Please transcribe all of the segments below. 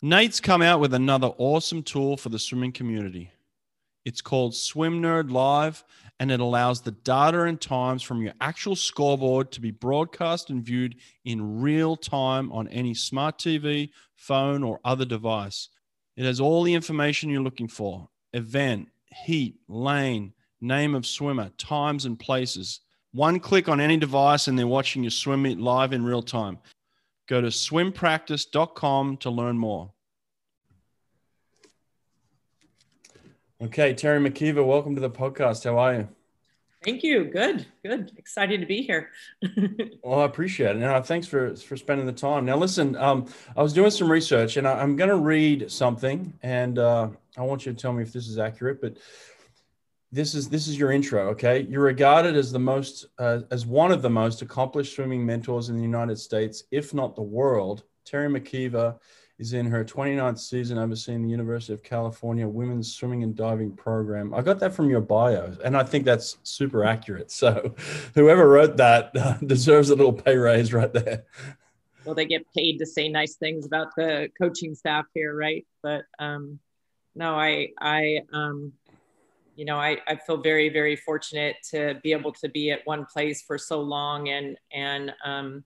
Nate's come out with another awesome tool for the swimming community. It's called Swim Nerd Live, and it allows the data and times from your actual scoreboard to be broadcast and viewed in real time on any smart TV, phone, or other device. It has all the information you're looking for event, heat, lane, name of swimmer, times, and places. One click on any device, and they're watching your swim meet live in real time. Go to swimpractice.com to learn more. Okay, Teri McKeever, welcome to the podcast. How are you? Thank you. Good, good. Excited to be here. well, I appreciate it. Now, thanks for for spending the time. Now, listen, um, I was doing some research, and I, am going to read something, and uh, I want you to tell me if this is accurate. But this is this is your intro okay? You're regarded as the most uh, as one of the most accomplished swimming mentors in the united states if not the world. Teri McKeever is in her 29th season overseeing the university of california women's swimming and diving program. I got that from your bio and i think that's super accurate. So whoever wrote that deserves a little pay raise right there. Well they get paid to say nice things about the coaching staff here right? But um no i i um you know, I, I feel very, very fortunate to be able to be at one place for so long and, and, um,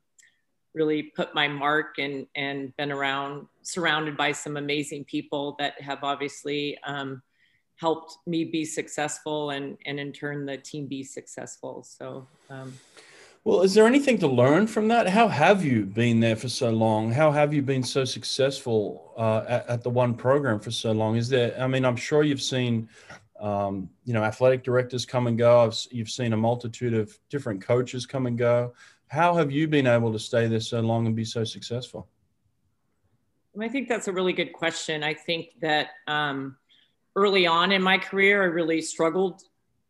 really put my mark and, and been around, surrounded by some amazing people that have obviously, um, helped me be successful and, and in turn the team be successful. So, um, well, is there anything to learn from that? How have you been there for so long? How have you been so successful uh, at, at, the one program for so long? Is there? I mean, I'm sure you've seen um, you know, athletic directors come and go. I've, you've seen a multitude of different coaches come and go. How have you been able to stay there so long and be so successful? I think that's a really good question. I think that um, early on in my career, I really struggled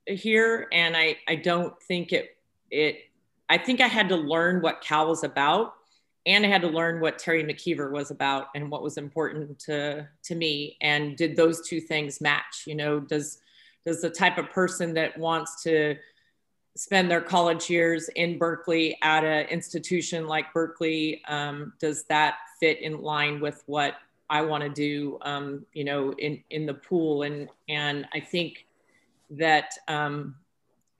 here, and I I don't think it it. I think I had to learn what Cal was about and I had to learn what Teri McKeever was about and what was important to to me. And did those two things match? You know, does does the type of person that wants to spend their college years in Berkeley at an institution like Berkeley, um, does that fit in line with what I want to do? Um, you know, in in the pool, and and I think that um,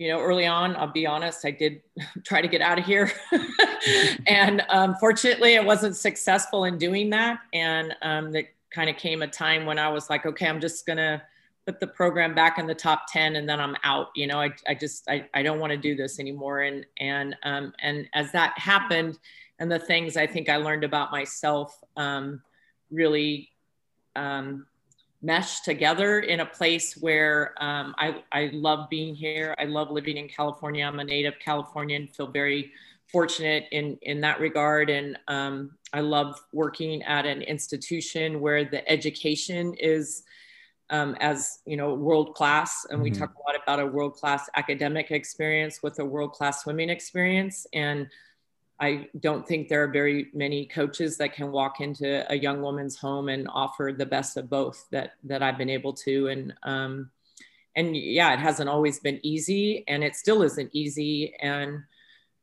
you know, early on, I'll be honest, I did try to get out of here. and um, fortunately, I wasn't successful in doing that. And um, there kind of came a time when I was like, okay, I'm just going to put the program back in the top 10 and then I'm out. You know, I, I just, I, I don't want to do this anymore. And, and, um, and as that happened and the things I think I learned about myself um, really um, mesh together in a place where um, I, I love being here. I love living in California. I'm a native Californian, feel very fortunate in, in that regard. And um, I love working at an institution where the education is um, as, you know, world-class. And we mm-hmm. talk a lot about a world-class academic experience with a world-class swimming experience. And I don't think there are very many coaches that can walk into a young woman's home and offer the best of both that that I've been able to. And um, and yeah, it hasn't always been easy, and it still isn't easy. And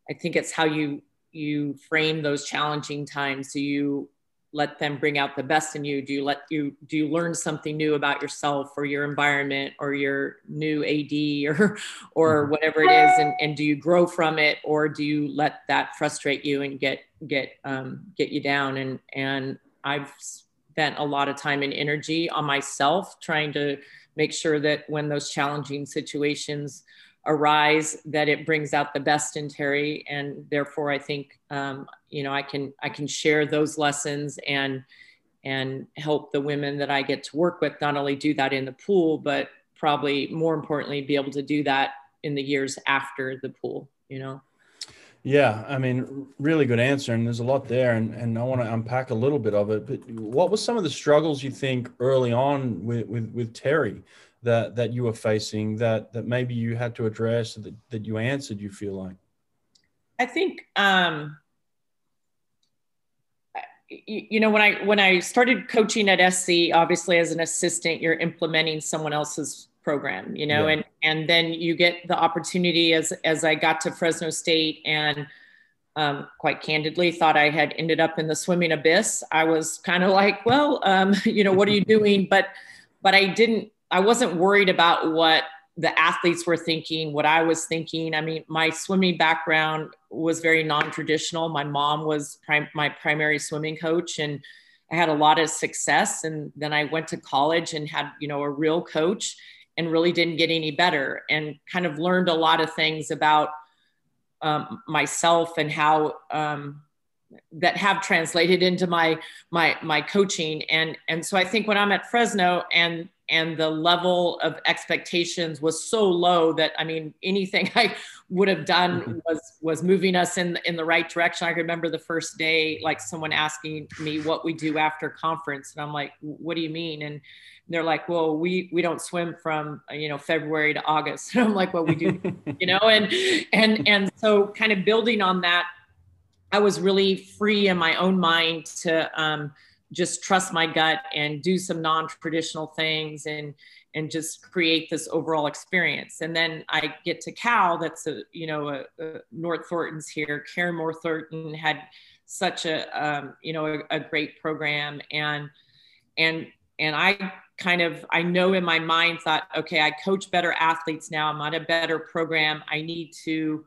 I think it's how you you frame those challenging times. So you let them bring out the best in you do you let you do you learn something new about yourself or your environment or your new ad or or mm-hmm. whatever it is and, and do you grow from it or do you let that frustrate you and get get um, get you down and and i've spent a lot of time and energy on myself trying to make sure that when those challenging situations arise that it brings out the best in teri. And therefore i think um, you know i can i can share those lessons and and help the women that i get to work with not only do that in the pool but probably more importantly be able to do that in the years after the pool you know? Yeah i mean really good answer and there's a lot there and, and i want to unpack a little bit of it but what was some of the struggles you think early on with with, with teri that that you were facing that that maybe you had to address that, that you answered you feel like i think um you, know when i when i started coaching at sc obviously as an assistant you're implementing someone else's program you know yeah. and and then you get the opportunity as as i got to fresno state and um, quite candidly thought I had ended up in the swimming abyss. I was kind of like, well, um, you know, what are you doing? But, but I didn't, I wasn't worried about what the athletes were thinking, what I was thinking. I mean, my swimming background was very non-traditional. My mom was prim- my primary swimming coach and I had a lot of success. And then I went to college and had, you know, a real coach and really didn't get any better and kind of learned a lot of things about um, myself and how um, that have translated into my my my coaching and and so I think when I'm at Fresno and and the level of expectations was so low that I mean anything I would have done mm-hmm. was was moving us in in the right direction. I remember the first day like someone asking me what we do after conference and I'm like what do you mean and they're like well we we don't swim from you know February to August and I'm like well we do you know and and and so kind of building on that I was really free in my own mind to um, just trust my gut and do some non-traditional things and and just create this overall experience. And then i get to cal that's a you know a, a Nort Thornton's here. Karen Moe Thornton had such a um, you know a, a great program. And and and i kind of i know in my mind thought okay i coach better athletes now. I'm on a better program. I need to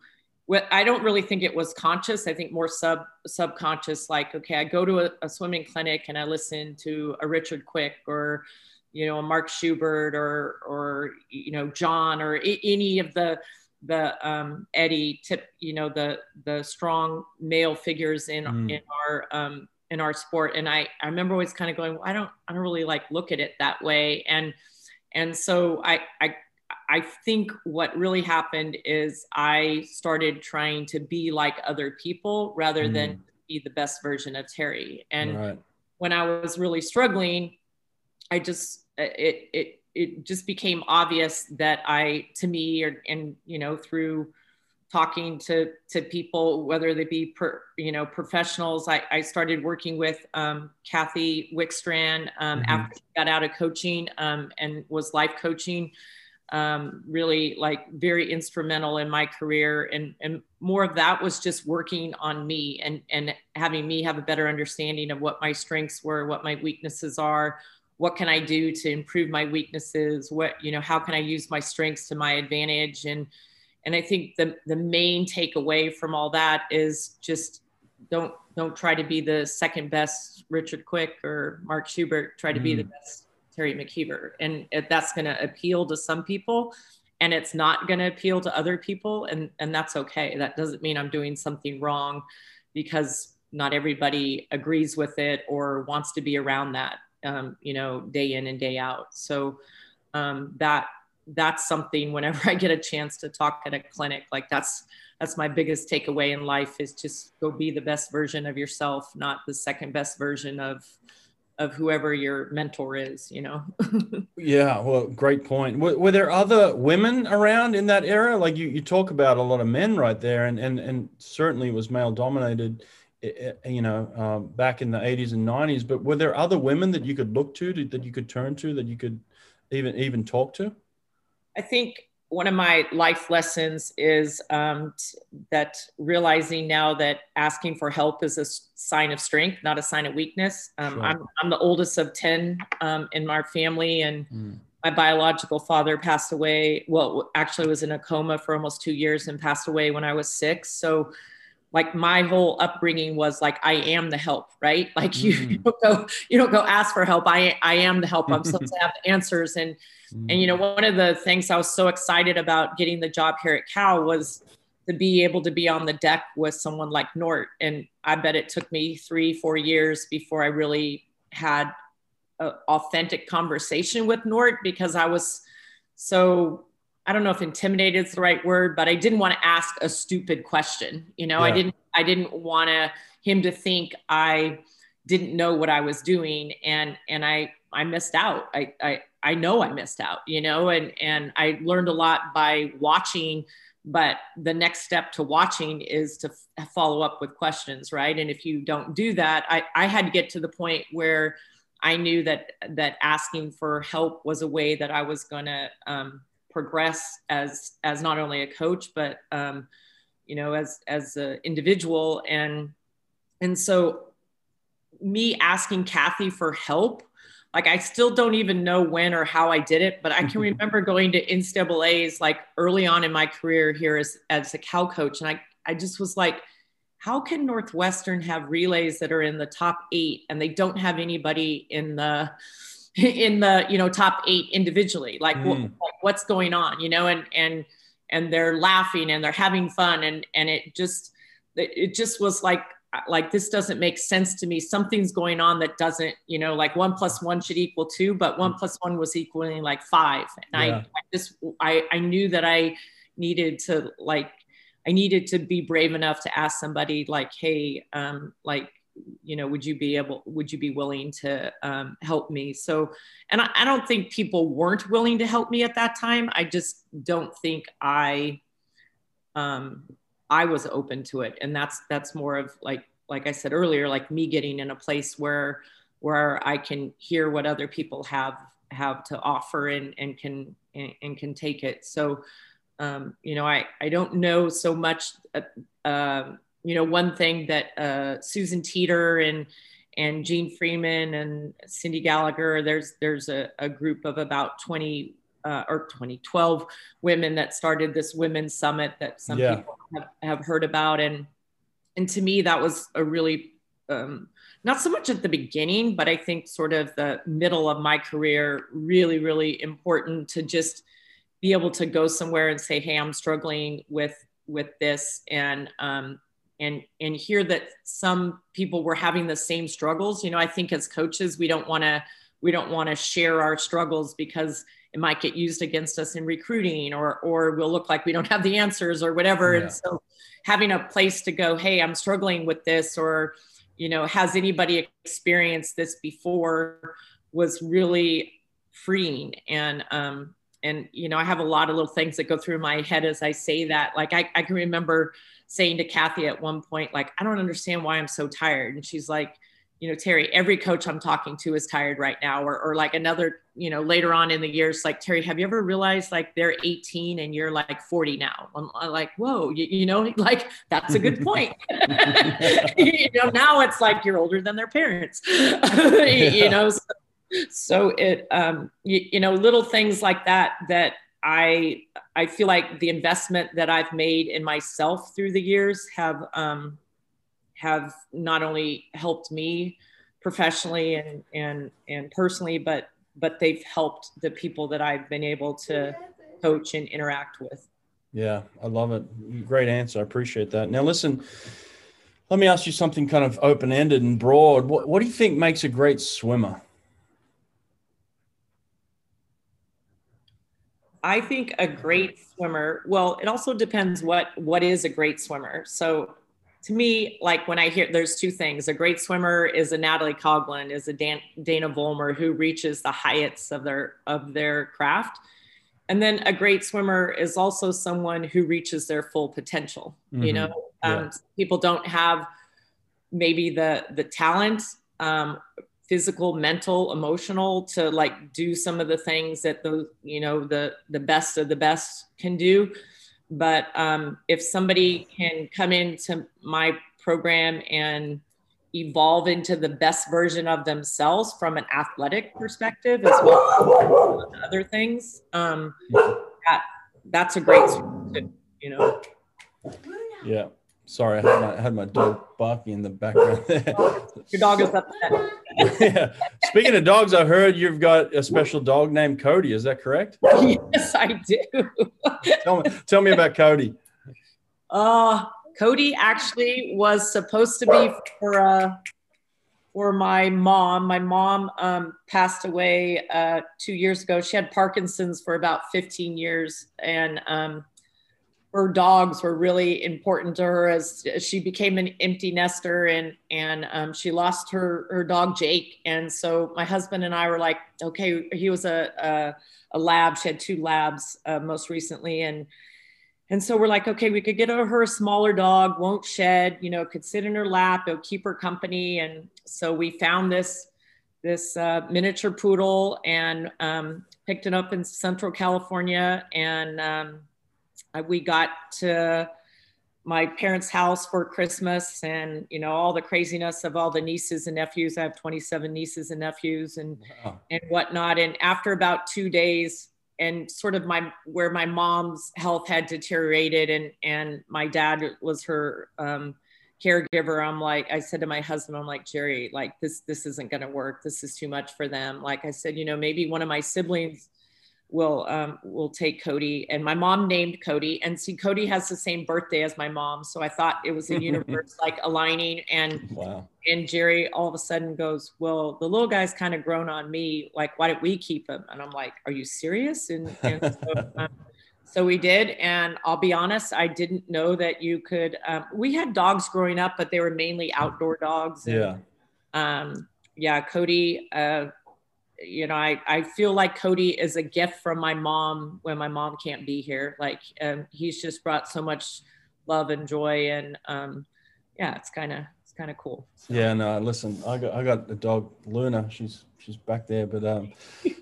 I don't really think it was conscious. I think more sub subconscious. Like, okay, I go to a, a, swimming clinic and I listen to a Richard Quick or, you know, a Mark Schubert or or you know John or any of the the um, Eddie tip. You know, the the strong male figures in mm. in our um, in our sport. And I I remember always kind of going, well, I don't I don't really like look at it that way. And and so I I I think what really happened is I started trying to be like other people rather mm. than be the best version of Teri. And right. when I was really struggling, I just it it it just became obvious that I to me or and you know through talking to to people whether they be per, you know professionals I, I started working with um, kathy wickstrand um, mm-hmm. after she got out of coaching um, and was life coaching um, really like very instrumental in my career and and more of that was just working on me and and having me have a better understanding of what my strengths were what my weaknesses are what can i do to improve my weaknesses what you know how can i use my strengths to my advantage and and i think the the main takeaway from all that is just don't don't try to be the second best richard quick or mark schubert try to mm. be the mm. best Teri McKeever. And that's going to appeal to some people and it's not going to appeal to other people. And, and that's okay. That doesn't mean I'm doing something wrong because not everybody agrees with it or wants to be around that, um, you know, day in and day out. So um, that that's something whenever I get a chance to talk at a clinic, like that's that's my biggest takeaway in life is just go be the best version of yourself, not the second best version of of whoever your mentor is you know? Yeah well great point. Were, were, there other women around in that era? Like you, you talk about a lot of men right there and and, and certainly it was male dominated eh, eh, you know um, back in the 80s and 90s but were there other women that you could look to that you could turn to that you could even even talk to? I think one of my life lessons is um, t- that realizing now that asking for help is a sign of strength, not a sign of weakness. Um, sure. I'm, I'm the oldest of 10 um, in my family, and mm. my biological father passed away. Well, actually, was in a coma for almost two years and passed away when I was six. So, like my whole upbringing was like I am the help, right? Like mm. you, you, don't go you don't go ask for help. I I am the help. I'm supposed to have the answers and and you know, one of the things I was so excited about getting the job here at Cal was to be able to be on the deck with someone like Nort. And I bet it took me three, four years before I really had an authentic conversation with Nort because I was so I don't know if intimidated is the right word, but I didn't want to ask a stupid question. You know, yeah. I didn't I didn't want to him to think I didn't know what I was doing and and I I missed out. I I I know I missed out, you know, and and I learned a lot by watching. But the next step to watching is to f- follow up with questions, right? And if you don't do that, I I had to get to the point where I knew that that asking for help was a way that I was going to um, progress as as not only a coach but um, you know, as as an individual, and and so me asking Kathy for help, like I still don't even know when or how I did it, but I can remember going to NCAA's like early on in my career here as as a Cal coach, and I I just was like. How can Northwestern have relays that are in the top eight and they don't have anybody in the in the you know top eight individually like, mm. what, what's going on you know and and and they're laughing and they're having fun and and it just it just was like like this doesn't make sense to me something's going on that doesn't you know like one plus one should equal two but one plus one was equaling like five and yeah. I, I just I, I knew that i needed to like i needed to be brave enough to ask somebody like hey um like you know would you be able would you be willing to um, help me? So and I, I, don't think people weren't willing to help me at that time. I just don't think i um, i was open to it. And that's that's more of like like i said earlier like me getting in a place where where i can hear what other people have have to offer and and can and, and can take it. So um, you know i i don't know so much uh, uh, you know, one thing that uh, Susan Teeter and and Jean Freeman and Cindy Gallagher, there's there's a, a group of about 20 uh, or 2012 women that started this women's summit that some yeah. people have, have, heard about. And, and to me, that was a really, um, not so much at the beginning, but I think sort of the middle of my career, really, really important to just be able to go somewhere and say, Hey, I'm struggling with, with this. And, um, and and hear that some people were having the same struggles. You know i think as coaches we don't want to we don't want to share our struggles because it might get used against us in recruiting or or we'll look like we don't have the answers or whatever. Yeah. and so having a place to go hey i'm struggling with this or you know has anybody experienced this before? was really freeing. And um and you know i have a lot of little things that go through my head as i say that like i, I can remember saying to Kathy at one point, like, I don't understand why I'm so tired. And she's like, you know, Teri, every coach I'm talking to is tired right now. Or, or like another, you know, later on in the years, like, Teri, have you ever realized like they're 18 and you're like 40 now? I'm, I'm like, whoa, you, you, know, like that's a good point. you know, now it's like you're older than their parents, you know, so, so it, um, you, you know, little things like that, that I I feel like the investment that I've made in myself through the years have um, have not only helped me professionally and and and personally, but but they've helped the people that I've been able to coach and interact with. Yeah, I love it. Great answer. I appreciate that. Now, listen, let me ask you something kind of open ended and broad. What, what do you think makes a great swimmer? I think a great swimmer, well, it also depends what what is a great swimmer. So to me, like when I hear there's two things. A great swimmer is a Natalie Coughlin, is a Dan, Dana Vollmer who reaches the heights of their of their craft. And then a great swimmer is also someone who reaches their full potential. Mm-hmm. You know, um, people don't have maybe the the talent um, physical mental emotional to like do some of the things that the you know the the best of the best can do. But um, if somebody can come into my program and evolve into the best version of themselves from an athletic perspective as well as other things um, that, that's a great you know? Yeah Sorry, I had my, I had my dog barking in the background. Your dog is upset. yeah. Speaking of dogs, I heard you've got a special dog named Cody. Is that correct? Yes, I do. tell me, tell me about Cody. Uh, Cody actually was supposed to be for uh, for my mom. My mom um, passed away uh, two years ago. She had Parkinson's for about 15 years, and um, her dogs were really important to her as, she became an empty nester and and um, she lost her her dog Jake. And so my husband and I were like okay he was a a, a lab. She had two labs uh, most recently. And and so we're like okay we could get her a smaller dog won't shed you know could sit in her lap. It'll keep her company. And so we found this this uh, miniature poodle and um, picked it up in Central California. And um, we got to my parents' house for Christmas and, you know, all the craziness of all the nieces and nephews. I have 27 nieces and nephews and, wow. and whatnot. And after about two days and sort of my, where my mom's health had deteriorated and, and my dad was her um, caregiver, I'm like, I said to my husband, I'm like, Jerry, like this, this isn't going to work. This is too much for them. Like I said, you know, maybe one of my siblings will um, will take Cody. And my mom named Cody, and see, Cody has the same birthday as my mom, so I thought it was a universe like aligning. And wow. and Jerry all of a sudden goes, "Well, the little guy's kind of grown on me. Like, why don't we keep him?" And I'm like, "Are you serious?" And, and so, um, so, we did. And I'll be honest, I didn't know that you could. Um, we had dogs growing up, but they were mainly outdoor dogs. And, yeah. Um, yeah, Cody. Uh, you know, I, I feel like Cody is a gift from my mom when my mom can't be here. Like um, he's just brought so much love and joy and um, yeah, it's kind of, it's kind of cool. So. Yeah, no, listen, I got, I got a dog, Luna. She's, she's back there, but um,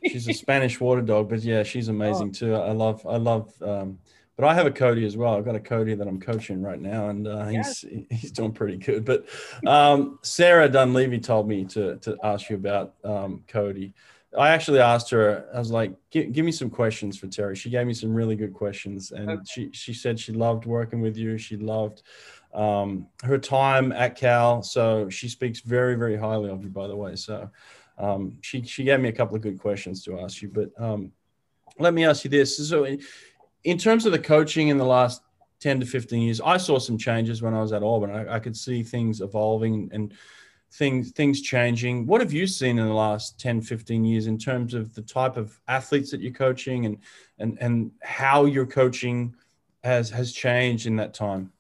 she's a Spanish water dog, but yeah, she's amazing oh. too. I love, I love, um, but I have a Cody as well. I've got a Cody that I'm coaching right now, and uh, he's yes. he's doing pretty good. But um, Sarah Dunleavy told me to to ask you about um, Cody. I actually asked her. I was like, "Give me some questions for Teri." She gave me some really good questions, and okay. she she said she loved working with you. She loved um, her time at Cal, so she speaks very very highly of you. By the way, so um, she she gave me a couple of good questions to ask you. But um, let me ask you this: so in terms of the coaching in the last 10 to 15 years, I saw some changes when I was at Auburn. I, I could see things evolving and things things changing. What have you seen in the last 10, 15 years in terms of the type of athletes that you're coaching and and and how your coaching has has changed in that time?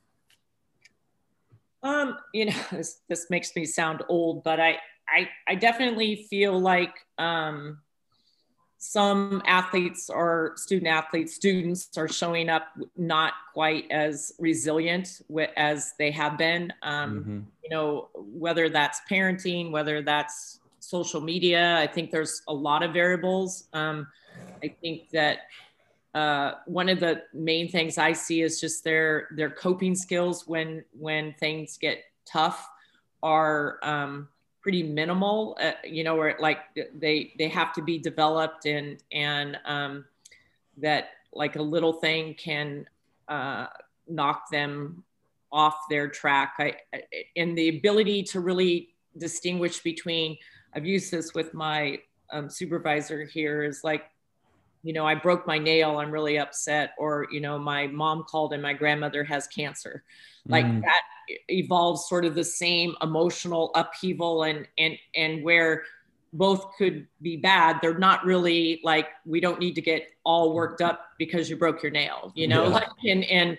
Um, you know, this, this makes me sound old, but I I I definitely feel like um some athletes or student athletes, students are showing up not quite as resilient as they have been. Um, mm-hmm. You know, whether that's parenting, whether that's social media, I think there's a lot of variables. Um, I think that uh, one of the main things I see is just their their coping skills when when things get tough are um, pretty minimal uh, you know where like they they have to be developed and and um, that like a little thing can uh, knock them off their track. I, and the ability to really distinguish between i've used this with my um, supervisor here is like you know i broke my nail i'm really upset or you know my mom called and my grandmother has cancer like mm. that evolves sort of the same emotional upheaval and and and where both could be bad they're not really like we don't need to get all worked up because you broke your nail you know yeah. like and and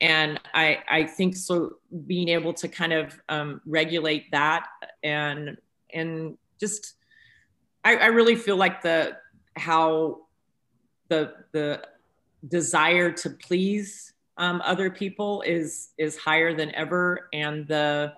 and i i think so being able to kind of um, regulate that and and just I, I really feel like the how the the desire to please um, other people is is higher than ever, and the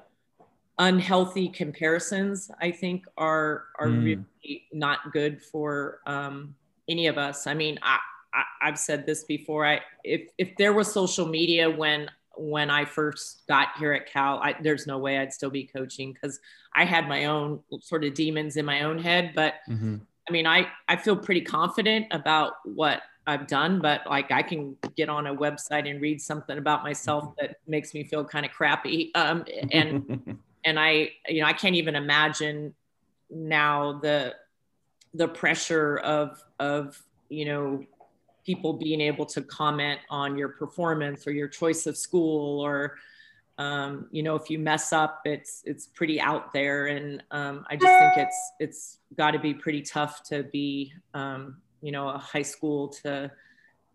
unhealthy comparisons I think are are mm. really not good for um, any of us. I mean, I, I have said this before. I if if there was social media when when I first got here at Cal, I, there's no way I'd still be coaching because I had my own sort of demons in my own head. But mm-hmm. I mean, I I feel pretty confident about what I've done, but like I can get on a website and read something about myself that makes me feel kind of crappy. Um, and and I, you know, I can't even imagine now the the pressure of of you know people being able to comment on your performance or your choice of school or um, you know if you mess up it's it's pretty out there and um, i just think it's it's got to be pretty tough to be um, you know, a high school to,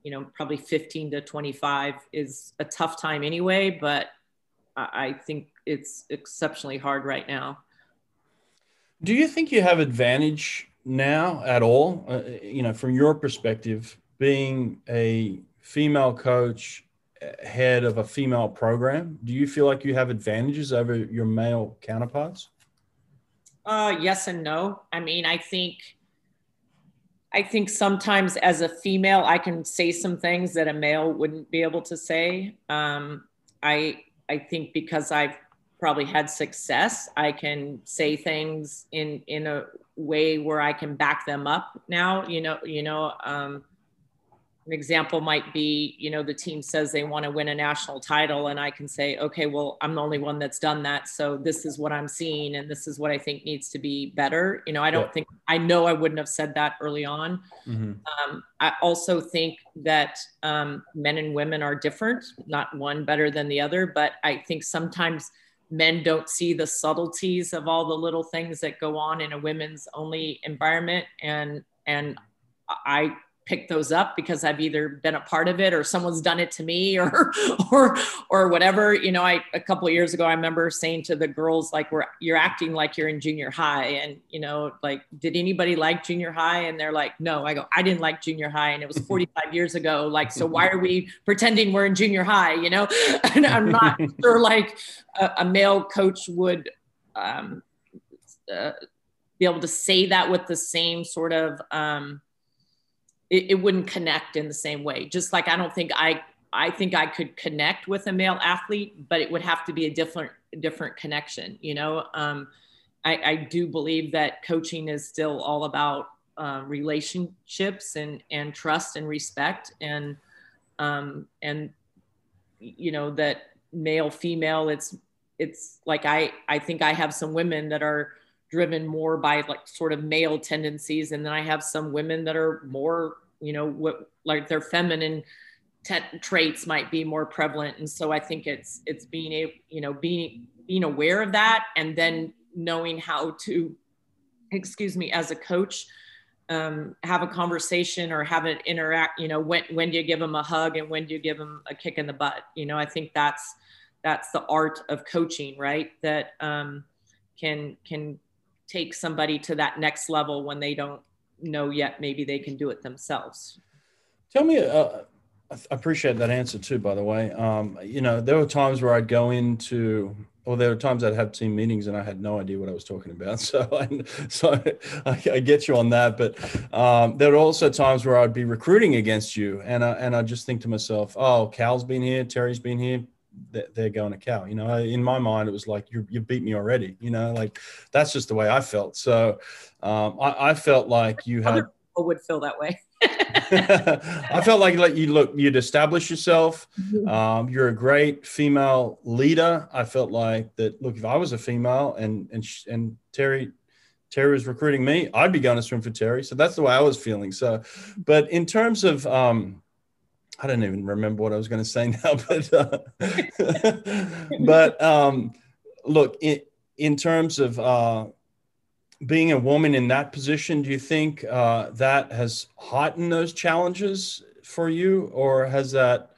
you know, probably 15 to 25 is a tough time anyway, but I think it's exceptionally hard right now. Do you think you have advantage now at all? Uh, you know, from your perspective, being a female coach, head of a female program, do you feel like you have advantages over your male counterparts? Uh, yes and no. I mean, I think I think sometimes as a female, I can say some things that a male wouldn't be able to say. Um, I I think because I've probably had success, I can say things in in a way where I can back them up now. You know, you know, um, an example might be, you know, the team says they want to win a national title, and I can say, okay, well, I'm the only one that's done that, so this is what I'm seeing, and this is what I think needs to be better. You know, I don't yeah. think I know I wouldn't have said that early on. Mm-hmm. Um, I also think that um, men and women are different, not one better than the other, but I think sometimes men don't see the subtleties of all the little things that go on in a women's only environment and and i pick those up because I've either been a part of it or someone's done it to me or or or whatever. You know, I a couple of years ago I remember saying to the girls like we're you're acting like you're in junior high and you know like did anybody like junior high and they're like no. I go I didn't like junior high and it was 45 years ago like so why are we pretending we're in junior high, you know? And I'm not sure like a, a male coach would um uh, be able to say that with the same sort of um it, it wouldn't connect in the same way. Just like I don't think I I think I could connect with a male athlete, but it would have to be a different different connection. You know, um, I, I, do believe that coaching is still all about uh, relationships and and trust and respect and um, and you know that male female. It's it's like I I think I have some women that are driven more by like sort of male tendencies and then i have some women that are more you know what like their feminine traits might be more prevalent and so i think it's it's being a you know being being aware of that and then knowing how to excuse me as a coach um, have a conversation or have it interact you know when when do you give them a hug and when do you give them a kick in the butt? You know i think that's that's the art of coaching right? That um, can can take somebody to that next level when they don't know yet maybe they can do it themselves tell me uh, i appreciate that answer too by the way um, you know there were times where i'd go into well, there were times I'd have team meetings and I had no idea what I was talking about. So, I, so I, I get you on that. But um, there were also times where I'd be recruiting against you, and I, and I just think to myself, "Oh, Cal's been here, Teri's been here they're going to Cal. You know, in my mind, it was like you you beat me already. You know, like that's just the way I felt. So um, I, I, felt like you had. Other people would feel that way. I felt like like you look you'd establish yourself. Mm-hmm. Um, you're a great female leader. I felt like that. Look, if I was a female and and and Teri Teri was recruiting me, I'd be going to swim for Teri. So that's the way I was feeling. So, but in terms of um, I don't even remember what I was going to say now, but uh, but um, look, in, in terms of uh, being a woman in that position, do you think uh, that has heightened those challenges for you, or has that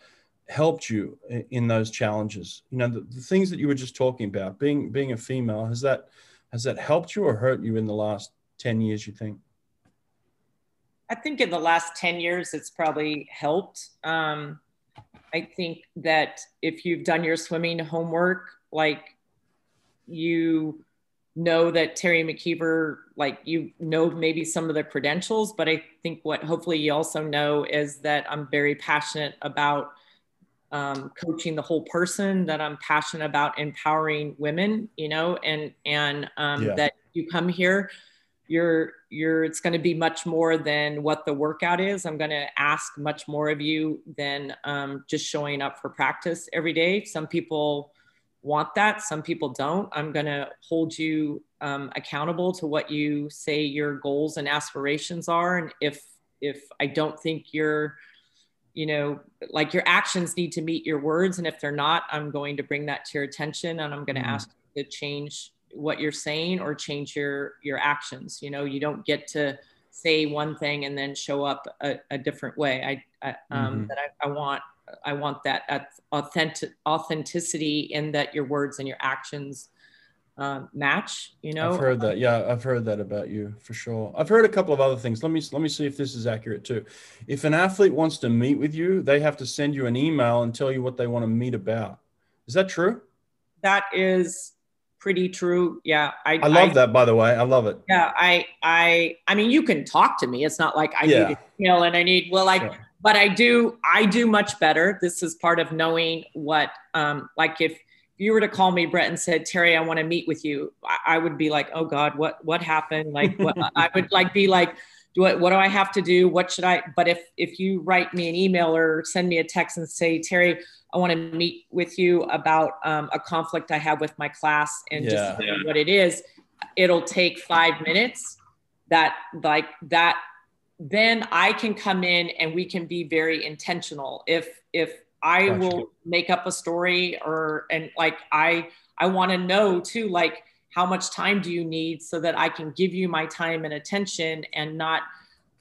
helped you in, those challenges? You know, the, the, things that you were just talking about, being being a female, has that has that helped you or hurt you in the last ten years? You think? I think in the last 10 years, it's probably helped. Um, I think that if you've done your swimming homework, like you know that Teri McKeever, like you know maybe some of the credentials, but I think what hopefully you also know is that I'm very passionate about um, coaching the whole person, that I'm passionate about empowering women, you know, and and um, yeah. that you come here you're you're it's going to be much more than what the workout is. I'm going to ask much more of you than um, just showing up for practice every day. Some people want that some people don't. I'm going to hold you um, accountable to what you say your goals and aspirations are. And if if i don't think you're you know like your actions need to meet your words. And if they're not i'm going to bring that to your attention and i'm going to mm-hmm. ask you to change what you're saying or change your your actions you know you don't get to say one thing and then show up a, a different way. I, I um mm-hmm. that I, I, want i want that authentic authenticity in that your words and your actions um, match you know? I've heard that. Yeah i've heard that about you for sure. I've heard a couple of other things. Let me let me see if this is accurate too. If an athlete wants to meet with you they have to send you an email and tell you what they want to meet about. Is that true? That is pretty true. Yeah, I, I love I, that. By the way, I love it. Yeah, I, I, I mean, you can talk to me. It's not like I yeah. need, know, and I need. Well, I, but I do I do much better. This is part of knowing what um, like if you were to call me Brett and said Teri, I want to meet with you, I, I would be like, oh God, what what happened? Like what I would like be like do I, what do I have to do? What should I? But if if you write me an email or send me a text and say, Teri, I want to meet with you about um, a conflict I have with my class and yeah. just what it is, it'll take five minutes. That like that, then I can come in and we can be very intentional. If if I gotcha. will make up a story or and like I I want to know too like how much time do you need so that I can give you my time and attention and not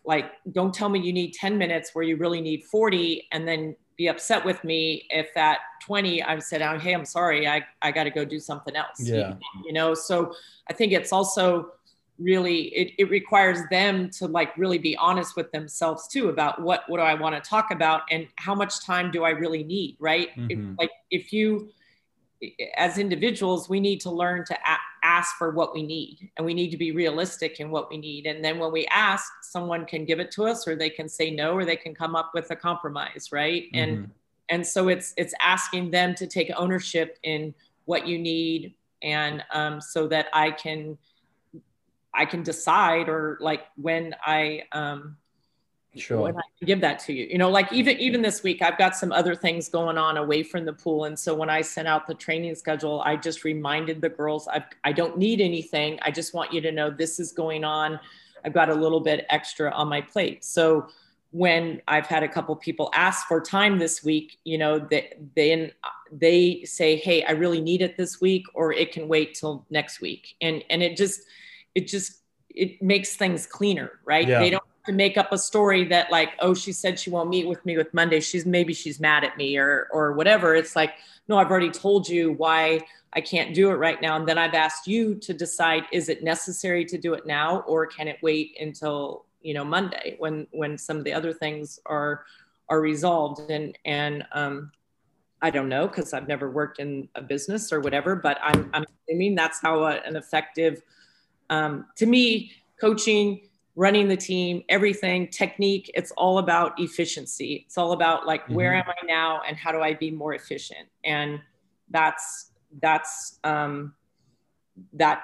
like don't tell me you need 10 minutes where you really need 40 and then be upset with me if at 20 I've said, oh, hey, I'm sorry, I, I got to go do something else. Yeah. You know, so I think it's also really it, it requires them to like really be honest with themselves too about what what do I want to talk about and how much time do I really need, right? Mm-hmm. If, like if you as individuals, we need to learn to a- ask for what we need and we need to be realistic in what we need. And then when we ask, someone can give it to us or they can say no or they can come up with a compromise, right? Mm-hmm. And and so it's it's asking them to take ownership in what you need and um, so that I can I can decide or like when I um, sure. when I can give that to you. You know like even even this week i've got some other things going on away from the pool. And so when i sent out the training schedule i just reminded the girls I've, i don't need anything. I just want you to know this is going on. I've got a little bit extra on my plate. So when i've had a couple people ask for time this week you know they then they say hey i really need it this week or it can wait till next week. And and it just it just it makes things cleaner right? Yeah. they don't to make up a story that like oh she said she won't meet with me with monday. She's maybe she's mad at me or or whatever. It's like no i've already told you why i can't do it right now. And then i've asked you to decide is it necessary to do it now or can it wait until you know monday when when some of the other things are are resolved? And and um i don't know because i've never worked in a business or whatever but i'm i'm that's how a, an effective um to me coaching running the team, everything, technique. It's all about efficiency. It's all about like mm-hmm. where am I now and how do I be more efficient? And that's that's um, that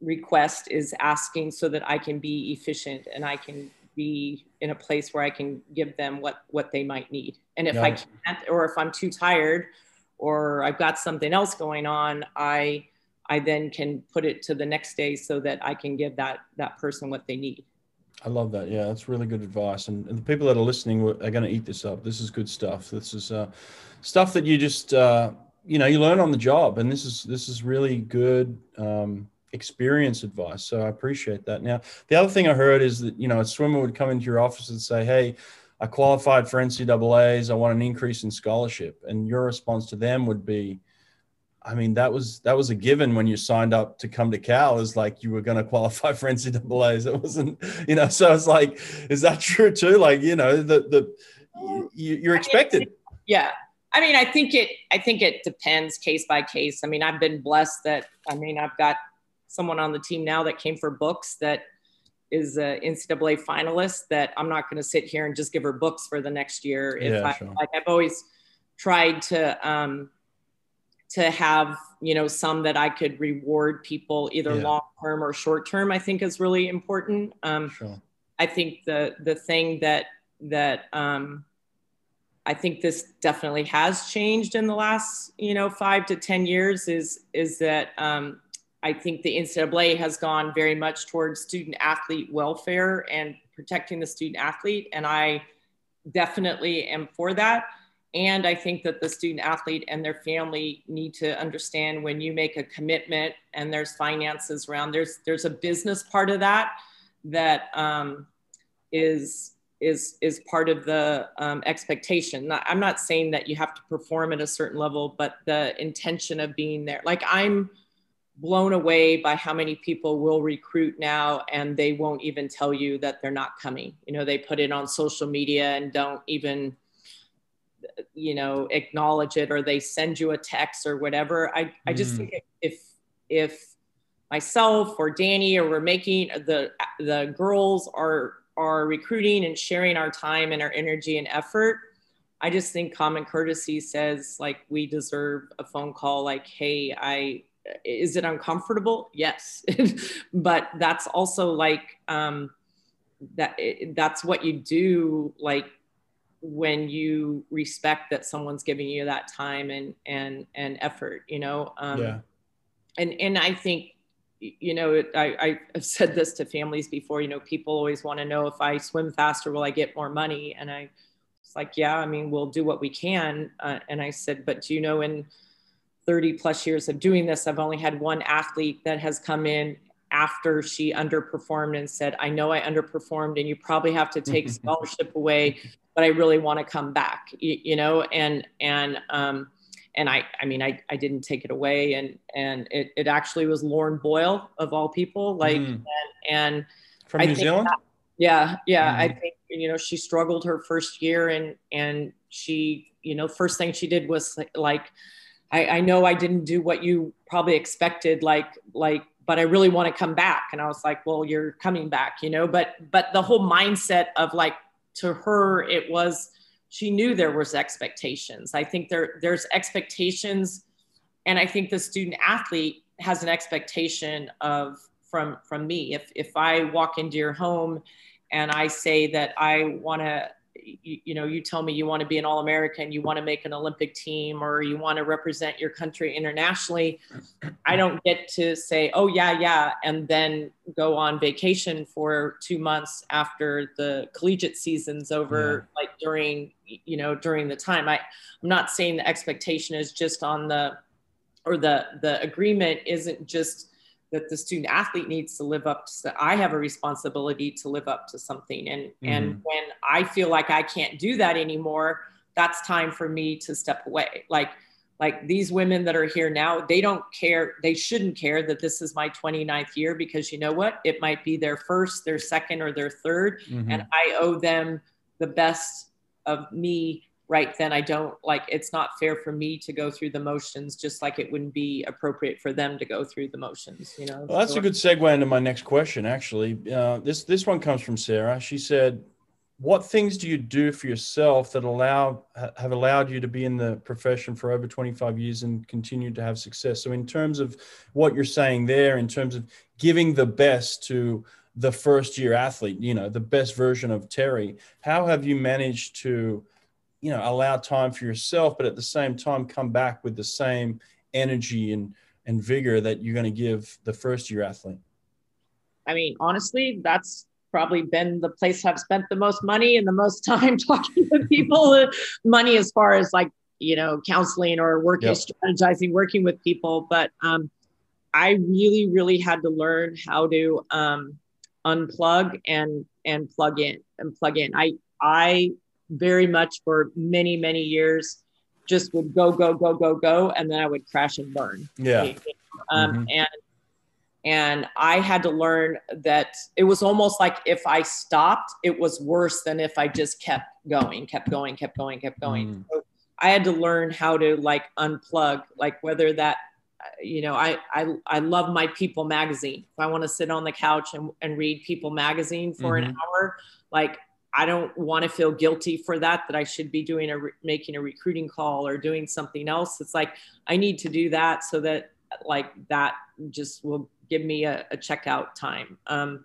request is asking so that I can be efficient and I can be in a place where I can give them what what they might need. And if yeah. I can't, or if I'm too tired, or I've got something else going on, I I then can put it to the next day so that I can give that that person what they need. I love that. Yeah, that's really good advice. And, and the people that are listening are going to eat this up. This is good stuff. This is uh, stuff that you just uh, you know you learn on the job, and this is this is really good um, experience advice. So I appreciate that. Now, the other thing I heard is that you know a swimmer would come into your office and say, "Hey, I qualified for NCAA's. I want an increase in scholarship," and your response to them would be, I mean, that was that was a given when you signed up to come to Cal. Is like you were going to qualify for NCAA's. It wasn't, you know. So it's like, is that true too? Like, you know, the the you, are expected. Yeah, I mean, I think it. I think it depends case by case. I mean, I've been blessed that. I mean, I've got someone on the team now that came for books that is a NCAA finalist. That I'm not going to sit here and just give her books for the next year. If yeah, I, sure. like, I've always tried to. um to have you know some that i could reward people either yeah. long term or short term i think is really important um, sure. i think the the thing that that um, i think this definitely has changed in the last you know five to ten years is is that um, i think the ncaa has gone very much towards student athlete welfare and protecting the student athlete and i definitely am for that and I think that the student athlete and their family need to understand when you make a commitment and there's finances around, there's there's a business part of that that um, is is is part of the um, expectation. I'm not saying that you have to perform at a certain level, but the intention of being there. Like I'm blown away by how many people will recruit now and they won't even tell you that they're not coming. You know, they put it on social media and don't even you know acknowledge it or they send you a text or whatever i i just mm. think if if myself or danny or we're making the the girls are are recruiting and sharing our time and our energy and effort, I just think common courtesy says like we deserve a phone call like, hey, I is it uncomfortable? Yes. but that's also like um that that's what you do like when you respect that someone's giving you that time and and and effort, you know. Um yeah. and and I think you know, I, I've said this to families before, you know, people always want to know if I swim faster, will I get more money? And I, it's like, yeah, I mean, we'll do what we can. Uh, and I said, but do you know, in 30 plus years of doing this, I've only had one athlete that has come in after she underperformed and said, I know I underperformed and you probably have to take scholarship away, but I really want to come back, you, you know, and, and, um, and I, I mean, I, I didn't take it away and, and it, it actually was Lauren Boyle of all people, like, mm. and, and from New Zealand. That, yeah. Yeah. Mm. I think, you know, she struggled her first year and, and she, you know, first thing she did was like, I, I know I didn't do what you probably expected, like, like, but I really want to come back. And I was like, well, you're coming back, you know, but, but the whole mindset of like, to her, it was, she knew there was expectations. I think there, there's expectations. And I think the student athlete has an expectation of, from, from me. If, if I walk into your home and I say that I want to, you, you, know, you tell me you want to be an All American, you want to make an Olympic team, or you want to represent your country internationally, I don't get to say, oh, yeah, yeah, and then go on vacation for two months after the collegiate season's over, yeah. like during, you know, during the time. I, I'm not saying the expectation is just on the, or the, the agreement isn't just that the student athlete needs to live up to i have a responsibility to live up to something and mm-hmm. and when i feel like i can't do that anymore that's time for me to step away like like these women that are here now they don't care they shouldn't care that this is my 29th year because you know what it might be their first their second or their 3rd mm-hmm. and i owe them the best of me right then i don't like it's not fair for me to go through the motions just like it wouldn't be appropriate for them to go through the motions you know well, that's so, a good segue into my next question actually. Uh, this this one comes from sarah. She said what things do you do for yourself that allow have allowed you to be in the profession for over 25 years and continue to have success? So in terms of what you're saying there in terms of giving the best to the first year athlete you know the best version of teri how have you managed to you know allow time for yourself but at the same time come back with the same energy and and vigor that you're going to give the first year athlete. I mean honestly that's probably been the place i've spent the most money and the most time talking to people money as far as like you know counseling or working yep. strategizing working with people. But um i really really had to learn how to um unplug and and plug in and plug in. I i very much for many, many years just would go, go, go, go, go, and then I would crash and burn. Yeah. Um, mm-hmm. And and I had to learn that it was almost like if I stopped, it was worse than if I just kept going, kept going, kept going, kept going. Mm. So I had to learn how to like unplug, like whether that, you know, I I I love my People magazine. If I want to sit on the couch and, and read People magazine for mm-hmm. an hour, like I don't want to feel guilty for that, that I should be doing a, making a recruiting call or doing something else. It's like, I need to do that so that like that just will give me a, a checkout time. Um,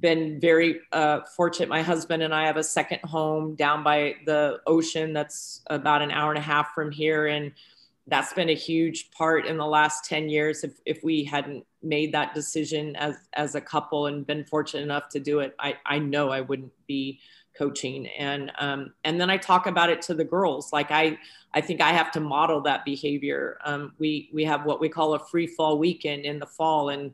been very uh, fortunate. My husband and I have a second home down by the ocean that's about an hour and a half from here. And that's been a huge part in the last 10 years. If, if we hadn't made that decision as, as a couple and been fortunate enough to do it, I, I know I wouldn't be coaching. And um, and then i talk about it to the girls. Like i i think i have to model that behavior. Um, we we have what we call a free fall weekend in the fall. And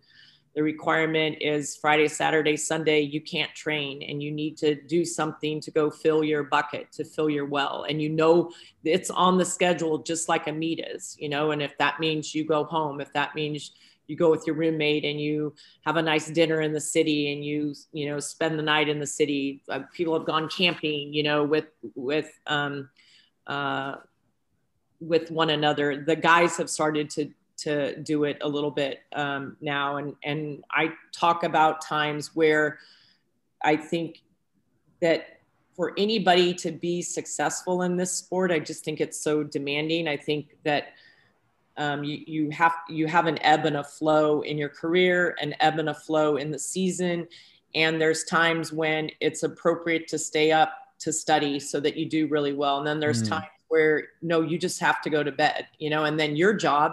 the requirement is friday saturday sunday you can't train and you need to do something to go fill your bucket to fill your well. And you know it's on the schedule just like a meet is you know and if that means you go home if that means you go with your roommate and you have a nice dinner in the city and you you know spend the night in the city. Uh, people have gone camping you know with with um, uh, with one another. The guys have started to to do it a little bit um, now. And and i talk about times where i think that for anybody to be successful in this sport, I just think it's so demanding. I think that um, you, you have you have an ebb and a flow in your career, an ebb and a flow in the season, and there's times when it's appropriate to stay up to study so that you do really well, and then there's mm. times where no, you just have to go to bed, you know, and then your job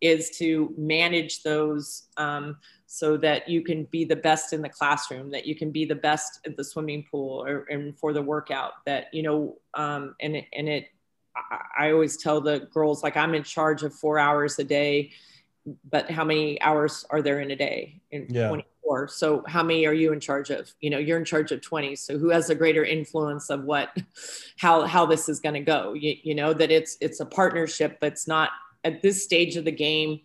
is to manage those um, so that you can be the best in the classroom, that you can be the best at the swimming pool or and for the workout. That you know, um, and it, and it, I, I always tell the girls like I'm in charge of four hours a day, but how many hours are there in a day? In yeah. 24. So how many are you in charge of? You know, you're in charge of 20. So who has a greater influence of what, how how this is going to go? You, you know that it's it's a partnership, but it's not at this stage of the game,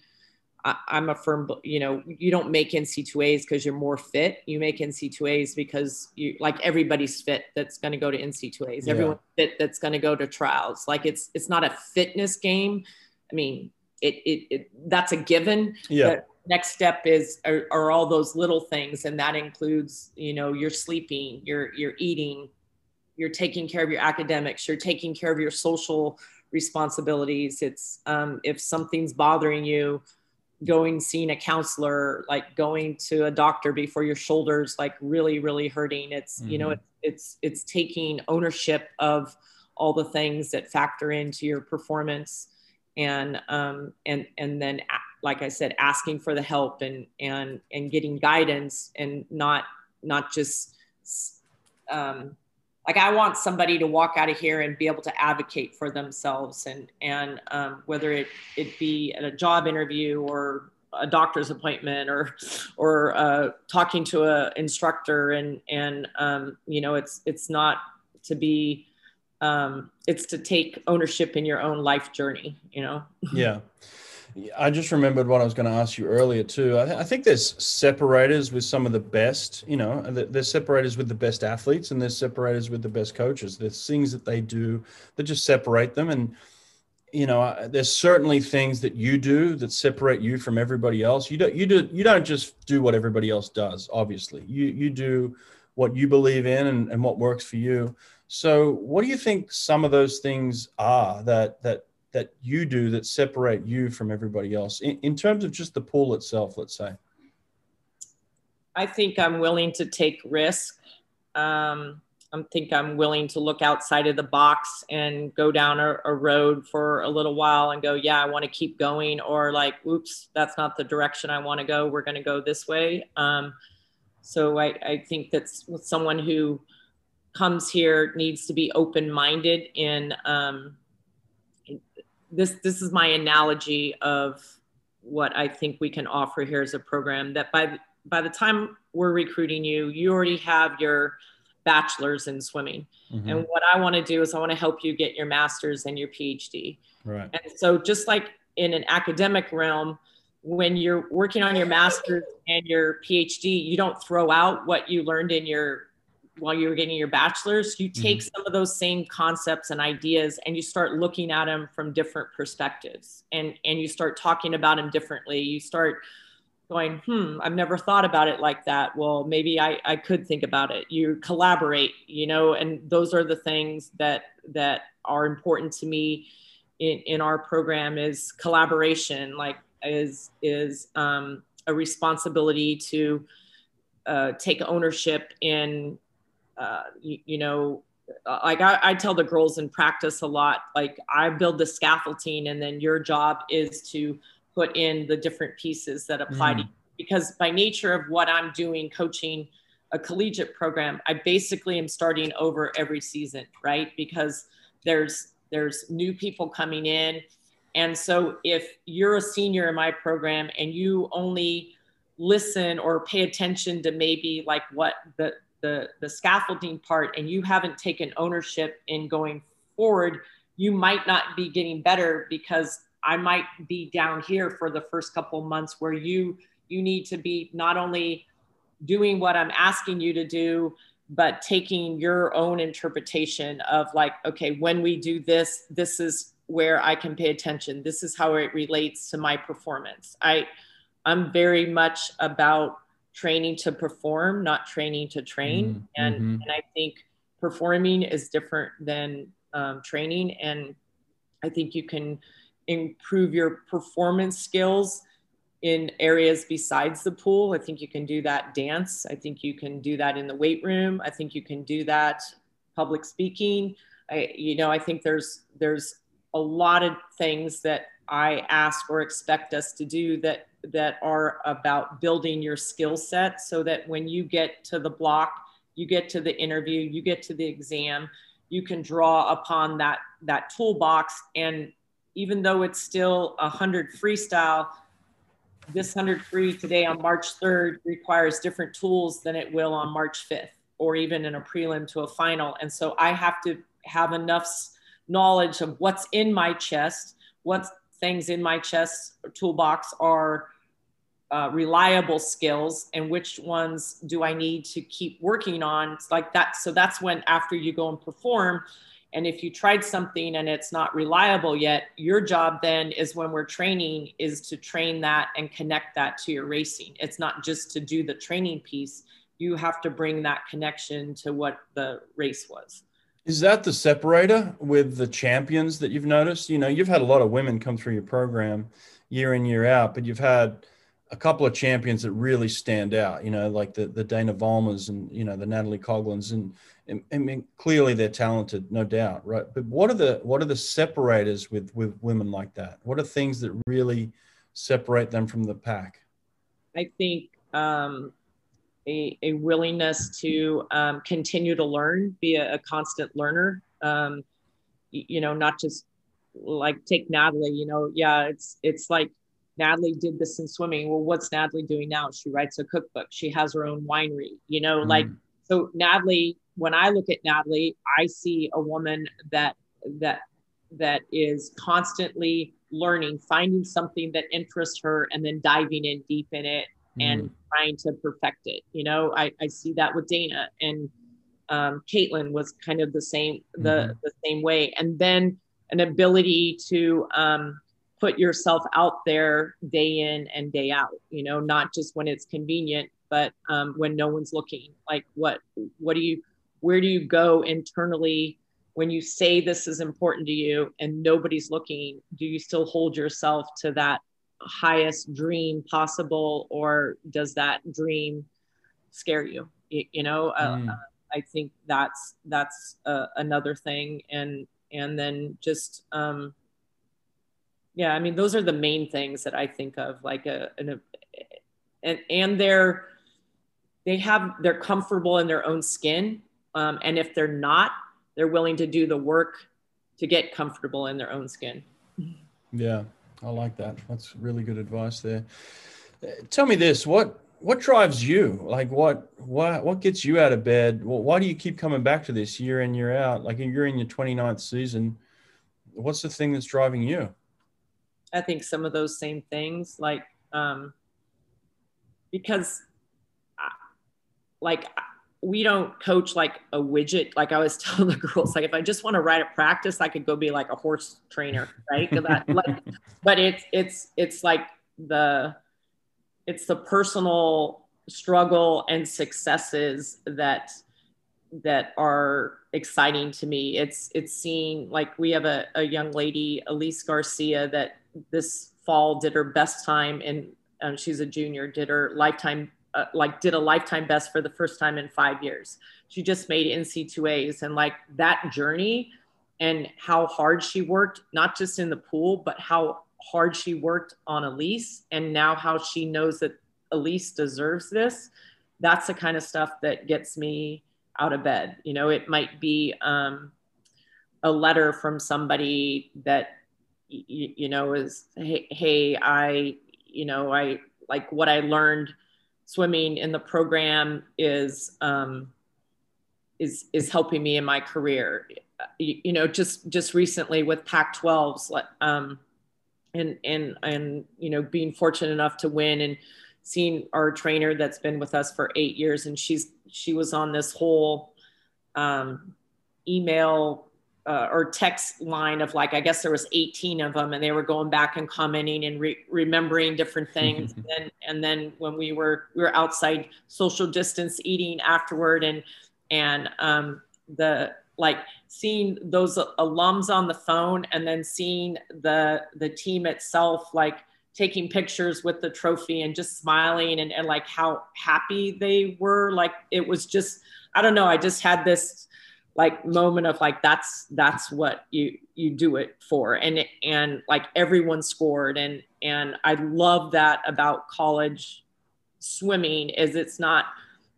I, am a firm, you know, you don't make NCAAs because you're more fit. You make NCAAs because you like everybody's fit that's going to go to NCAAs. Yeah. Everyone's fit that's going to go to trials. Like it's it's not a fitness game. I mean, it it, it that's a given. Yeah. next step is are, are all those little things, and that includes you know you're sleeping, you're you're eating, you're taking care of your academics, you're taking care of your social responsibilities. It's um, if something's bothering you, going seeing a counselor, like going to a doctor before your shoulders like really really hurting. It's mm-hmm. you know mm-hmm. it's it's taking ownership of all the things that factor into your performance and um, and and then like I said, asking for the help and and and getting guidance and not not just um, like I want somebody to walk out of here and be able to advocate for themselves and and um, whether it it be at a job interview or a doctor's appointment or or uh, talking to a instructor and and um, you know it's it's not to be um, it's to take ownership in your own life journey you know? Yeah I just remembered what I was going to ask you earlier too. I, th- I, think there's separators with some of the best. You know, there's separators with the best athletes, and there's separators with the best coaches. There's things that they do that just separate them, and you know, there's certainly things that you do that separate you from everybody else. You don't you do you don't just do what everybody else does. Obviously, you you do what you believe in and, and what works for you. So, what do you think some of those things are that that that you do that separate you from everybody else? In, in terms of just the pool itself let's say. I think i'm willing to take risk. Um, i think i'm willing to look outside of the box and go down a, a road for a little while and go yeah i want to keep going or like oops that's not the direction i want to go. We're going to go this way. Um, so I, I think that's someone who comes here needs to be open-minded in um, this this is my analogy of what I think we can offer here as a program that by by the time we're recruiting you, you already have your bachelor's in swimming. Mm-hmm. And what I want to do is I want to help you get your master's and your PhD. Right. And so just like in an academic realm, when you're working on your master's and your PhD, you don't throw out what you learned in your while you were getting your bachelor's, you take mm-hmm. some of those same concepts and ideas and you start looking at them from different perspectives and, and you start talking about them differently. You start going, hmm, I've never thought about it like that. Well, maybe I, I could think about it. You collaborate, you know, and those are the things that that are important to me in, in our program is collaboration, like is is um, a responsibility to uh, take ownership in uh, you, you, know, uh, like I, I, tell the girls in practice a lot, like I build the scaffolding and then your job is to put in the different pieces that apply mm. to you. Because by nature of what I'm doing, coaching a collegiate program, I basically am starting over every season, right? Because there's there's new people coming in. And so if you're a senior in my program and you only listen or pay attention to maybe like what the the the scaffolding part and you haven't taken ownership in going forward you might not be getting better because i might be down here for the first couple months where you you need to be not only doing what i'm asking you to do but taking your own interpretation of like okay when we do this this is where i can pay attention. This is how it relates to my performance. I i'm very much about training to perform, not training to train. Mm-hmm. And, mm-hmm. and I think performing is different than um, training. And I think you can improve your performance skills in areas besides the pool. I think you can do that dance. I think you can do that in the weight room. I think you can do that public speaking. I, you know, I think there's there's a lot of things that I ask or expect us to do that that are about building your skill set so that when you get to the block, you get to the interview, you get to the exam, you can draw upon that that toolbox. And even though it's still a 100 freestyle this 100 free today on march 3rd requires different tools than it will on march 5th or even in a prelim to a final. And so i have to have enough knowledge of what's in my chest what things in my chest toolbox are uh, reliable skills and which ones do I need to keep working on. It's like that. So that's when after you go and perform, and if you tried something and it's not reliable yet, your job then is when we're training is to train that and connect that to your racing. It's not just to do the training piece. You have to bring that connection to what the race was. Is that the separator with the champions that you've noticed? You know, you've had a lot of women come through your program year in, year out, but you've had a couple of champions that really stand out, you know, like the, the Dana Vollmers and, you know, the Natalie Coughlins and, and, I mean, clearly they're talented, no doubt. Right. But what are the, what are the separators with, with women like that? What are things that really separate them from the pack? I think, um, a, a willingness to um, continue to learn, be a, a constant learner. Um, you know, not just like take Natalie, you know, yeah, it's, it's like, Natalie did this in swimming. Well, what's Natalie doing now? She writes a cookbook. She has her own winery, you know, mm. like so Natalie, when I look at Natalie, I see a woman that that that is constantly learning, finding something that interests her and then diving in deep in it mm. and trying to perfect it. You know, I, I see that with Dana and um, Caitlin was kind of the same, the, mm-hmm. the same way. And then an ability to um, put yourself out there day in and day out you know not just when it's convenient but um, when no one's looking. Like what what do you where do you go internally when you say this is important to you and nobody's looking? Do you still hold yourself to that highest dream possible or does that dream scare you? You, you know mm. uh, i think that's that's uh, another thing. And and then just um, yeah i mean those are the main things that i think of like a, an, uh, and and they're they have they're comfortable in their own skin um, and if they're not they're willing to do the work to get comfortable in their own skin. Yeah i like that. That's really good advice there. Uh, tell me this what what drives you? Like what what what gets you out of bed? Why do you keep coming back to this year in year out? Like you're in your 29th season. What's the thing that's driving you I think some of those same things, like, um, because like we don't coach like a widget. Like I was telling the girls, like if I just want to ride at practice, I could go be like a horse trainer, right? That, like, but it's it's it's like the it's the personal struggle and successes that that are exciting to me. It's it's seeing like we have a, a young lady, Elise Garcia, that this fall did her best time and um, she's a junior did her lifetime uh, like did a lifetime best for the first time in five years she just made ncaas and like that journey and how hard she worked not just in the pool but how hard she worked on elise and now how she knows that elise deserves this that's the kind of stuff that gets me out of bed. You know it might be um, a letter from somebody that you, you know is hey, hey i you know i like what i learned swimming in the program is um, is is helping me in my career. You, you know just just recently with pac 12s um, and and and you know being fortunate enough to win and seeing our trainer that's been with us for eight years and she's she was on this whole um, email uh, or text line of like I guess there was 18 of them, and they were going back and commenting and re- remembering different things. and, then, and then when we were we were outside social distance eating afterward, and and um, the like seeing those alums on the phone and then seeing the the team itself like taking pictures with the trophy and just smiling and, and like how happy they were. Like it was just i don't know i just had this like moment of like that's that's what you you do it for. And and like everyone scored. And and i love that about college swimming is it's not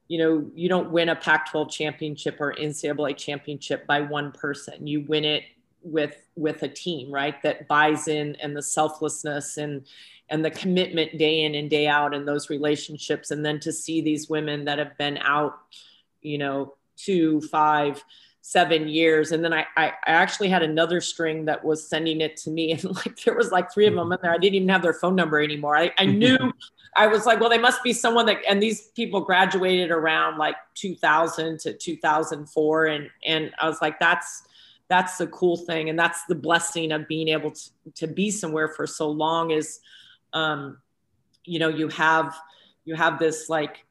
you know you don't win a pac 12 championship or ncaa championship by one person. You win it with with a team right that buys in and the selflessness and and the commitment day in and day out in those relationships. And then to see these women that have been out you know two five seven years. And then I, I, I actually had another string that was sending it to me. And like there was like three of them in there. I didn't even have their phone number anymore. I, I knew i was like well they must be someone that and these people graduated around like 2000 to 2004 and and i was like that's that's the cool thing and that's the blessing of being able to, to be somewhere for so long is um you know you have you have this like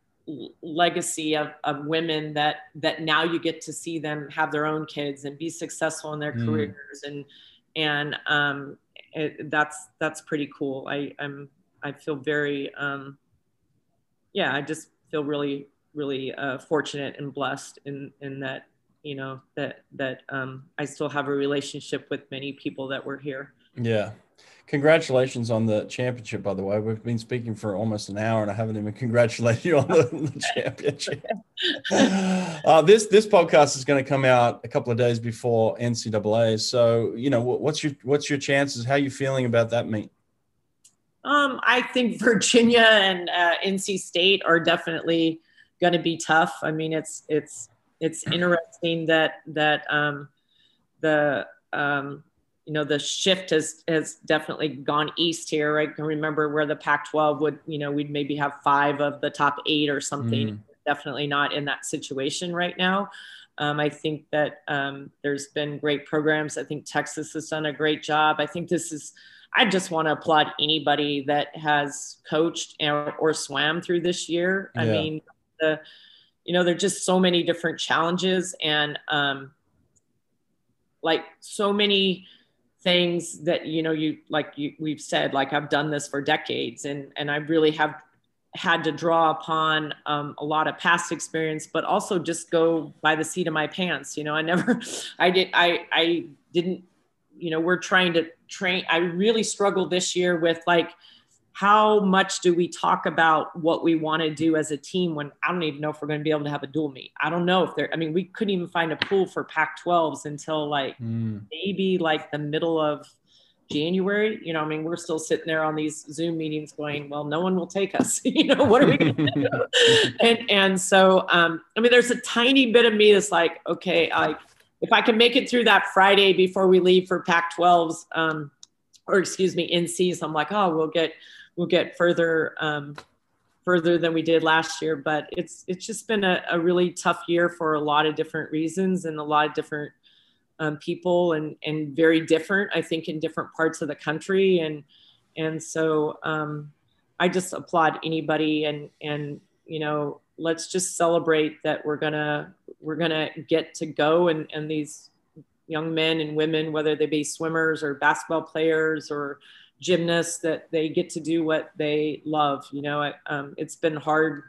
legacy of, of women that that now you get to see them have their own kids and be successful in their mm. careers and and um, it, that's that's pretty cool. I I'm I feel very um, yeah I just feel really really uh, fortunate and blessed in in that you know that that um, I still have a relationship with many people that were here. Yeah, Congratulations on the championship, by the way. We've been speaking for almost an hour and I haven't even congratulated you on the, the championship. Uh, this this podcast is going to come out a couple of days before NCAA. So, you know, what's your what's your chances? How are you feeling about that meet? Um, I think Virginia and uh, NC State are definitely going to be tough. I mean, it's it's it's interesting that that um, the um, you know the shift has has definitely gone east here. I can remember where the Pac-12 would you know we'd maybe have five of the top eight or something. Mm. Definitely not in that situation right now. Um, I think that um, there's been great programs. I think Texas has done a great job. I think this is. I just want to applaud anybody that has coached or, or swam through this year. Yeah. I mean, the you know there're just so many different challenges and um, like so many things that you know you like you, we've said like i've done this for decades and and i really have had to draw upon um, a lot of past experience but also just go by the seat of my pants you know i never i did i i didn't you know we're trying to train i really struggled this year with like how much do we talk about what we want to do as a team when I don't even know if we're going to be able to have a dual meet. I don't know if there, I mean, we couldn't even find a pool for Pac 12s until like mm. maybe like the middle of January. You know, I mean, we're still sitting there on these Zoom meetings going, well, no one will take us. you know, what are we going to do? and, and so, um, I mean, there's a tiny bit of me that's like, okay, like if I can make it through that Friday before we leave for Pac 12s, um, or excuse me, NCs, I'm like, oh, we'll get, we'll get further um, further than we did last year. But it's it's just been a, a, really tough year for a lot of different reasons and a lot of different um, people and and very different. I think in different parts of the country and and so um, I just applaud anybody and and you know let's just celebrate that we're gonna we're gonna get to go and and these young men and women whether they be swimmers or basketball players or gymnasts that they get to do what they love. You know, um, it's been hard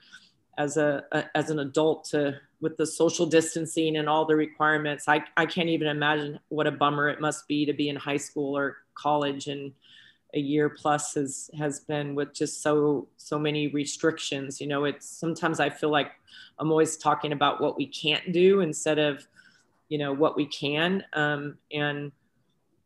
as a, a, as an adult to with the social distancing and all the requirements. I I can't even imagine what a bummer it must be to be in high school or college and a year plus has has been with just so so many restrictions. You know, it's sometimes I feel like I'm always talking about what we can't do instead of you know what we can um, and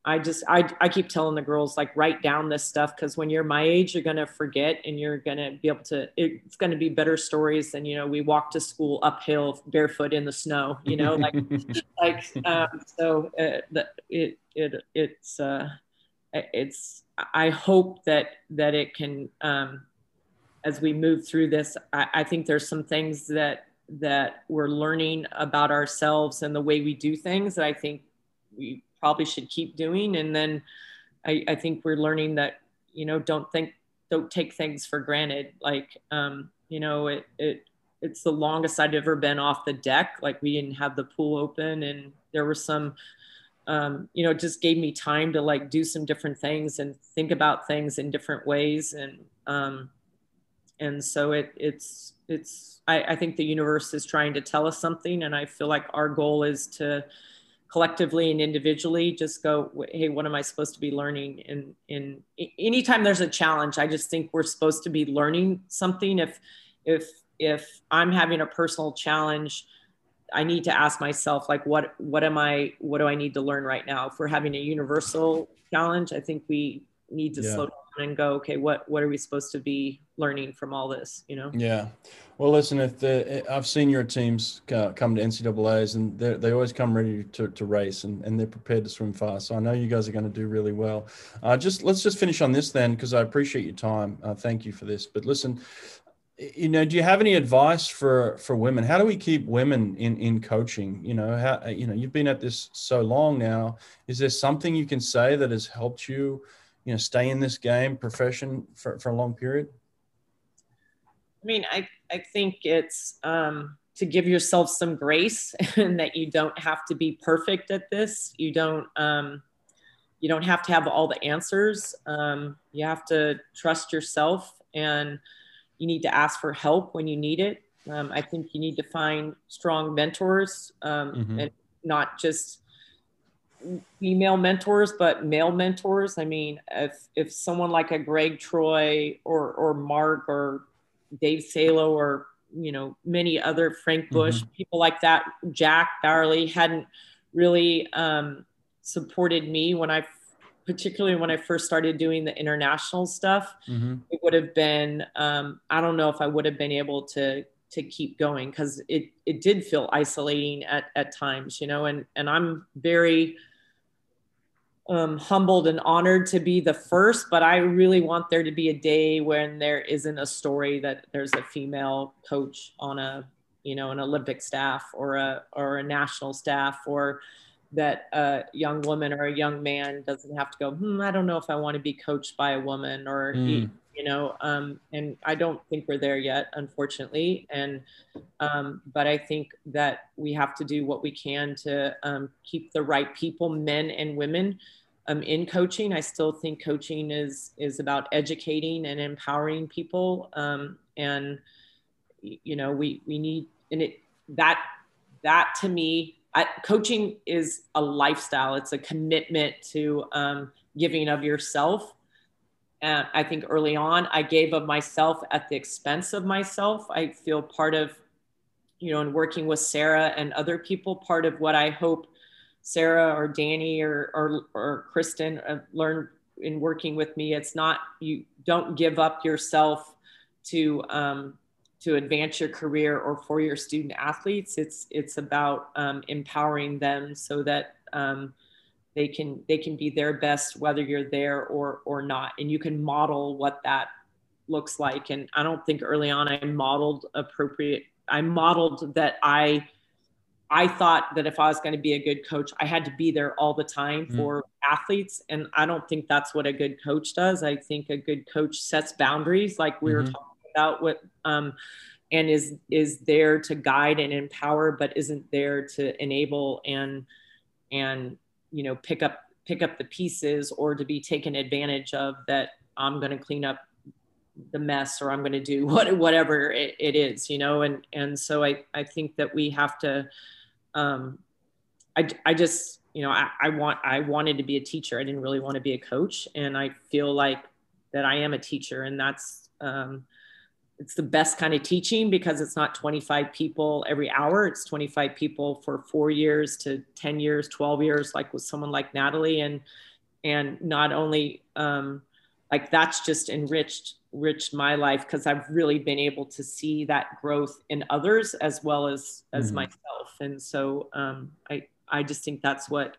I just I, I keep telling the girls like write down this stuff because when you're my age you're gonna forget and you're gonna be able to it's gonna be better stories than you know we walk to school uphill barefoot in the snow you know like like um, so uh, the, it it it's uh it's I hope that that it can um, as we move through this I, I think there's some things that that we're learning about ourselves and the way we do things that I think we probably should keep doing. And then I, I think we're learning that, you know, don't think, don't take things for granted. Like, um, you know, it, it, it's the longest I'd ever been off the deck. Like we didn't have the pool open, and there were some, um, you know, it just gave me time to like do some different things and think about things in different ways, and um, and so it it's it's I, I think the universe is trying to tell us something, and I feel like our goal is to collectively and individually just go hey what am i supposed to be learning? In in anytime there's a challenge i just think we're supposed to be learning something. If if if i'm having a personal challenge i need to ask myself like what what am i what do i need to learn right now? If we're having a universal challenge i think we need to yeah. slow down and go okay what what are we supposed to be learning from all this you know? Yeah. Well listen if the i've seen your teams come to ncaa's and they always come ready to, to race and, and they're prepared to swim fast. So i know you guys are going to do really well. Uh, just let's just finish on this then because i appreciate your time. Uh, thank you for this. But listen you know do you have any advice for for women? How do we keep women in in coaching? You know how you know you've been at this so long now. Is there something you can say that has helped you you know stay in this game profession for, for a long period? I mean i i think it's um to give yourself some grace and that you don't have to be perfect at this. You don't um you don't have to have all the answers. Um, you have to trust yourself and you need to ask for help when you need it. Um, i think you need to find strong mentors um, mm-hmm. and not just female mentors, but male mentors. I mean, if if someone like a Gregg Troy or or Mark or Dave Salo or you know many other Frank mm-hmm. Busch mm-hmm. people like that, Jack Bauerle hadn't really um, supported me when I particularly when I first started doing the international stuff, mm-hmm. it would have been um, I don't know if I would have been able to to keep going because it it did feel isolating at at times, you know, and and I'm very um, humbled and honored to be the first, but I really want there to be a day when there isn't a story that there's a female coach on a, you know, an Olympic staff or a or a national staff, or that a young woman or a young man doesn't have to go. Hmm, I don't know if I want to be coached by a woman, or mm. you know, um, and I don't think we're there yet, unfortunately. And um, but I think that we have to do what we can to um, keep the right people, men and women um, in coaching. I still think coaching is is about educating and empowering people. Um, and you know, we we need and it that that to me, I, coaching is a lifestyle. It's a commitment to um, giving of yourself. And I think early on, I gave of myself at the expense of myself. I feel part of, you know, in working with Sarah and other people, part of what I hope Sarah or Danny or, or, or Kristen uh, learned in working with me. It's not, you don't give up yourself to, um, to advance your career or for your student athletes. It's, it's about um, empowering them so that um, they can, they can be their best, whether you're there or, or not. And you can model what that looks like. And I don't think early on I modeled appropriate. I modeled that I, I thought that if I was going to be a good coach, I had to be there all the time mm. for athletes. And I don't think that's what a good coach does. I think a good coach sets boundaries, like we mm-hmm. were talking about, what, um, and is is there to guide and empower, but isn't there to enable and and you know pick up pick up the pieces or to be taken advantage of that I'm going to clean up the mess or I'm going to do what whatever it, it is, you know. And and so I I think that we have to um, I, I just, you know, I, I want, I wanted to be a teacher. I didn't really want to be a coach. And I feel like that I am a teacher and that's, um, it's the best kind of teaching because it's not 25 people every hour. It's 25 people for four years to 10 years, 12 years, like with someone like Natalie. And, and not only, um, like that's just enriched enriched my life because I've really been able to see that growth in others as well as as mm-hmm. myself. And so um, I I just think that's what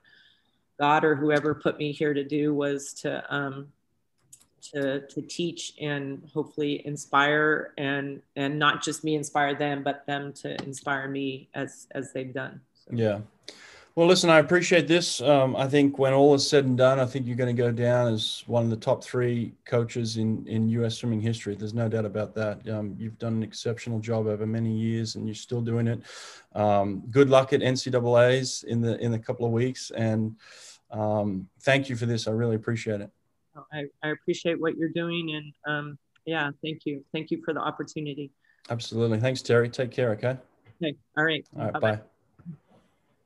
God or whoever put me here to do was to um, to to teach and hopefully inspire and and not just me inspire them, but them to inspire me as as they've done. So. Yeah. Well, listen, I appreciate this. Um, I think when all is said and done, I think you're going to go down as one of the top three coaches in, in U.S. swimming history. There's no doubt about that. Um, you've done an exceptional job over many years, and you're still doing it. Um, good luck at NCAA's in the in a couple of weeks, and um, thank you for this. I really appreciate it. I, I appreciate what you're doing, and um, yeah, thank you. Thank you for the opportunity. Absolutely. Thanks, Teri. Take care. Okay. Okay. All right. All right. Bye-bye. bye.